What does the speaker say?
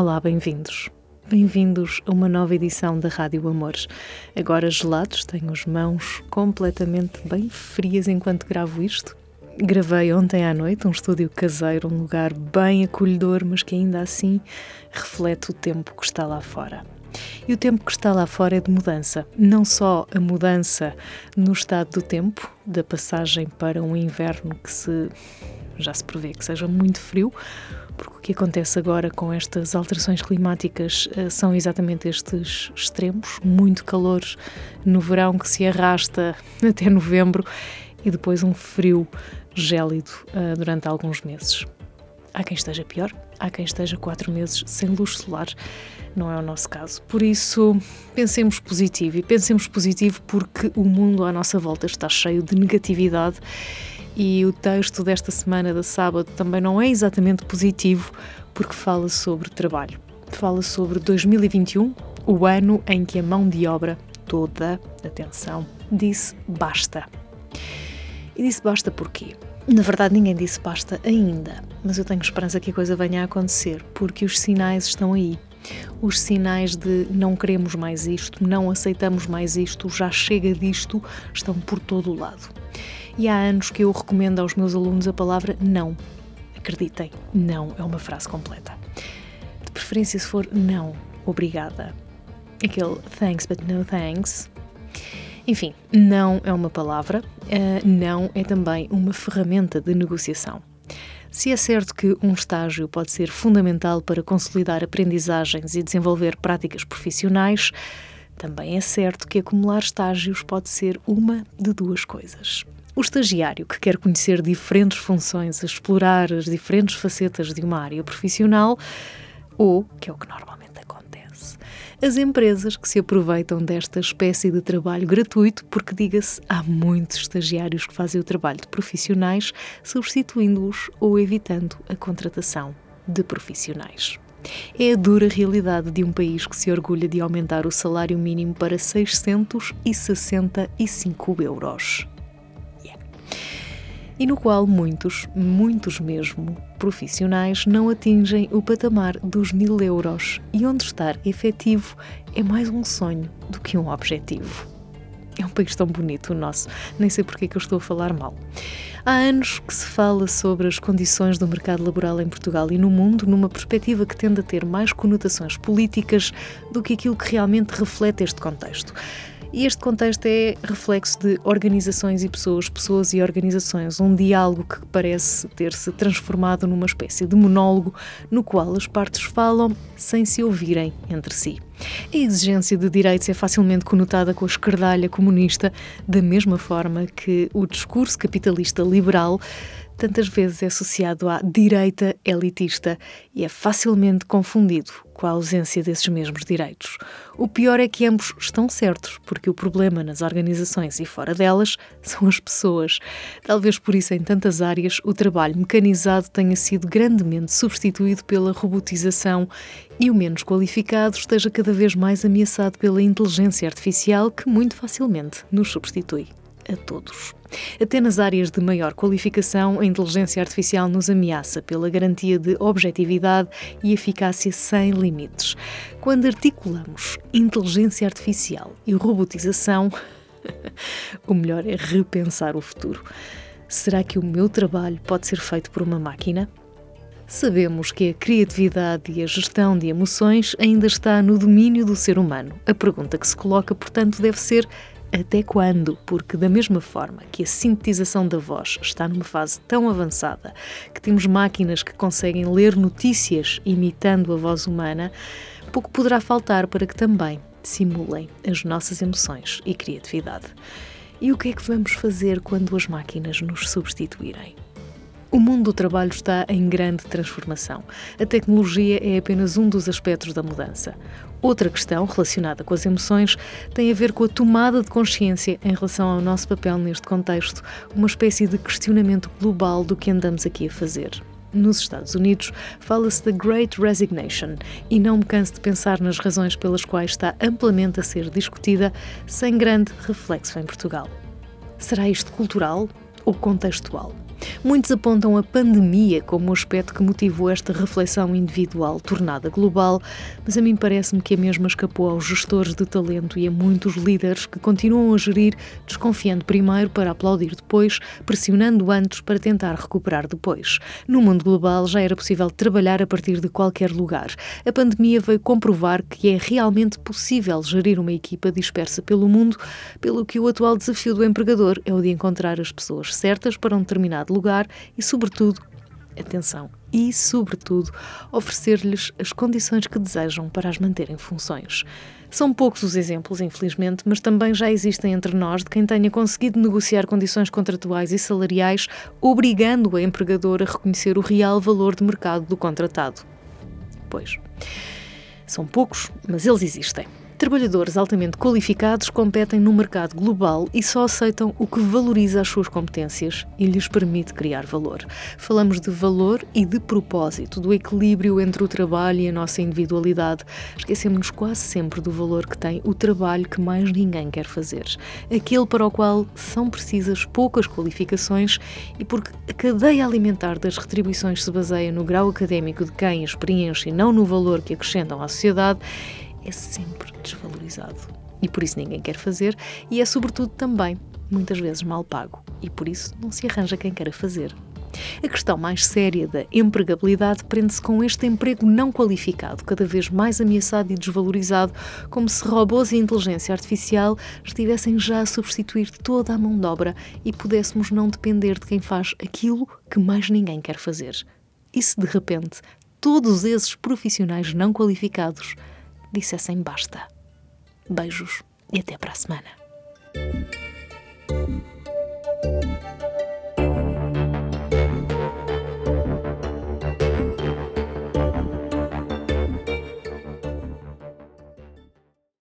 Olá, bem-vindos. Bem-vindos a uma nova edição da Rádio Amores. Agora gelados, tenho as mãos completamente bem frias enquanto gravo isto. Gravei ontem à noite um estúdio caseiro, um lugar bem acolhedor, mas que ainda assim reflete o tempo que está lá fora. E o tempo que está lá fora é de mudança. Não só a mudança no estado do tempo, da passagem para um inverno que se já se prevê que seja muito frio, porque o que acontece agora com estas alterações climáticas uh, são exatamente estes extremos, muito calor no verão que se arrasta até novembro e depois um frio gélido uh, durante alguns meses. Há quem esteja pior, há quem esteja quatro meses sem luz solar, não é o nosso caso. Por isso, pensemos positivo e pensemos positivo porque o mundo à nossa volta está cheio de negatividade e o texto desta semana da sábado também não é exatamente positivo porque fala sobre trabalho. Fala sobre 2021, o ano em que a mão de obra toda, atenção, disse basta. E disse basta porquê? Na verdade, ninguém disse basta ainda, mas eu tenho esperança que a coisa venha a acontecer, porque os sinais estão aí. Os sinais de não queremos mais isto, não aceitamos mais isto, já chega disto, estão por todo o lado. E há anos que eu recomendo aos meus alunos a palavra não. Acreditem, não é uma frase completa. De preferência, se for não, obrigada. Aquele thanks but no thanks. Enfim, não é uma palavra, uh, não é também uma ferramenta de negociação. Se é certo que um estágio pode ser fundamental para consolidar aprendizagens e desenvolver práticas profissionais, também é certo que acumular estágios pode ser uma de duas coisas. O estagiário que quer conhecer diferentes funções, explorar as diferentes facetas de uma área profissional, ou, que é o que normalmente as empresas que se aproveitam desta espécie de trabalho gratuito, porque, diga-se, há muitos estagiários que fazem o trabalho de profissionais, substituindo-os ou evitando a contratação de profissionais. É a dura realidade de um país que se orgulha de aumentar o salário mínimo para 665 euros e no qual muitos, muitos mesmo, profissionais não atingem o patamar dos mil euros e onde estar efetivo é mais um sonho do que um objetivo. É um país tão bonito o nosso, nem sei porque é que eu estou a falar mal. Há anos que se fala sobre as condições do mercado laboral em Portugal e no mundo numa perspectiva que tende a ter mais conotações políticas do que aquilo que realmente reflete este contexto. E este contexto é reflexo de organizações e pessoas, pessoas e organizações, um diálogo que parece ter-se transformado numa espécie de monólogo no qual as partes falam sem se ouvirem entre si. A exigência de direitos é facilmente conotada com a esquerdalha comunista, da mesma forma que o discurso capitalista liberal tantas vezes é associado à direita elitista e é facilmente confundido com a ausência desses mesmos direitos. O pior é que ambos estão certos, porque o problema nas organizações e fora delas são as pessoas. Talvez por isso, em tantas áreas, o trabalho mecanizado tenha sido grandemente substituído pela robotização e o menos qualificado esteja cada vez mais ameaçado pela inteligência artificial que muito facilmente nos substitui a todos. Até nas áreas de maior qualificação, a inteligência artificial nos ameaça pela garantia de objetividade e eficácia sem limites. Quando articulamos inteligência artificial e robotização, o melhor é repensar o futuro. Será que o meu trabalho pode ser feito por uma máquina? Sabemos que a criatividade e a gestão de emoções ainda está no domínio do ser humano. A pergunta que se coloca, portanto, deve ser até quando? Porque, da mesma forma que a sintetização da voz está numa fase tão avançada que temos máquinas que conseguem ler notícias imitando a voz humana, pouco poderá faltar para que também simulem as nossas emoções e criatividade. E o que é que vamos fazer quando as máquinas nos substituírem? O mundo do trabalho está em grande transformação. A tecnologia é apenas um dos aspectos da mudança. Outra questão relacionada com as emoções tem a ver com a tomada de consciência em relação ao nosso papel neste contexto, uma espécie de questionamento global do que andamos aqui a fazer. Nos Estados Unidos, fala-se da Great Resignation e não me canso de pensar nas razões pelas quais está amplamente a ser discutida, sem grande reflexo em Portugal. Será isto cultural ou contextual? Muitos apontam a pandemia como o aspecto que motivou esta reflexão individual tornada global, mas a mim parece-me que a mesma escapou aos gestores de talento e a muitos líderes que continuam a gerir, desconfiando primeiro para aplaudir depois, pressionando antes para tentar recuperar depois. No mundo global já era possível trabalhar a partir de qualquer lugar. A pandemia veio comprovar que é realmente possível gerir uma equipa dispersa pelo mundo, pelo que o atual desafio do empregador é o de encontrar as pessoas certas para um determinado lugar e, sobretudo, atenção, e, sobretudo, oferecer-lhes as condições que desejam para as manter em funções. São poucos os exemplos, infelizmente, mas também já existem entre nós de quem tenha conseguido negociar condições contratuais e salariais, obrigando o empregador a reconhecer o real valor de mercado do contratado. Pois. São poucos, mas eles existem. Trabalhadores altamente qualificados competem no mercado global e só aceitam o que valoriza as suas competências e lhes permite criar valor. Falamos de valor e de propósito, do equilíbrio entre o trabalho e a nossa individualidade. Esquecemos-nos quase sempre do valor que tem o trabalho que mais ninguém quer fazer, aquele para o qual são precisas poucas qualificações e porque a cadeia alimentar das retribuições se baseia no grau académico de quem as preenche e não no valor que acrescentam à sociedade é sempre desvalorizado. E por isso ninguém quer fazer, e é sobretudo também muitas vezes mal pago, e por isso não se arranja quem queira fazer. A questão mais séria da empregabilidade prende-se com este emprego não qualificado, cada vez mais ameaçado e desvalorizado, como se robôs e inteligência artificial estivessem já a substituir toda a mão de obra e pudéssemos não depender de quem faz aquilo que mais ninguém quer fazer. E se de repente todos esses profissionais não qualificados dissessem basta. Beijos e até para a semana.